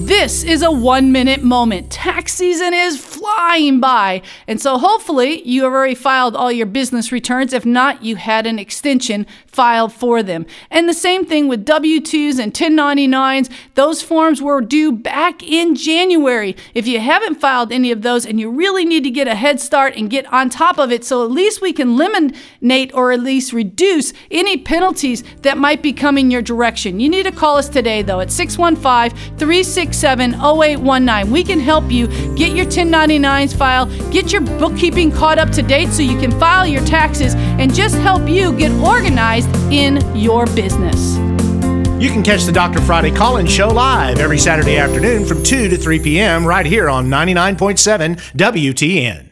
This is a one minute moment. Tax season is flying by. And so hopefully you have already filed all your business returns. If not, you had an extension filed for them. And the same thing with W 2s and 1099s. Those forms were due back in January. If you haven't filed any of those and you really need to get a head start and get on top of it, so at least we can eliminate or at least reduce any penalties that might be coming your direction, you need to call us today though at 615 367 0819. We can help you get your 1099s filed, get your bookkeeping caught up to date so you can file your taxes, and just help you get organized in your business. You can catch the Dr. Friday call in show live every Saturday afternoon from 2 to 3 p.m. right here on 99.7 WTN.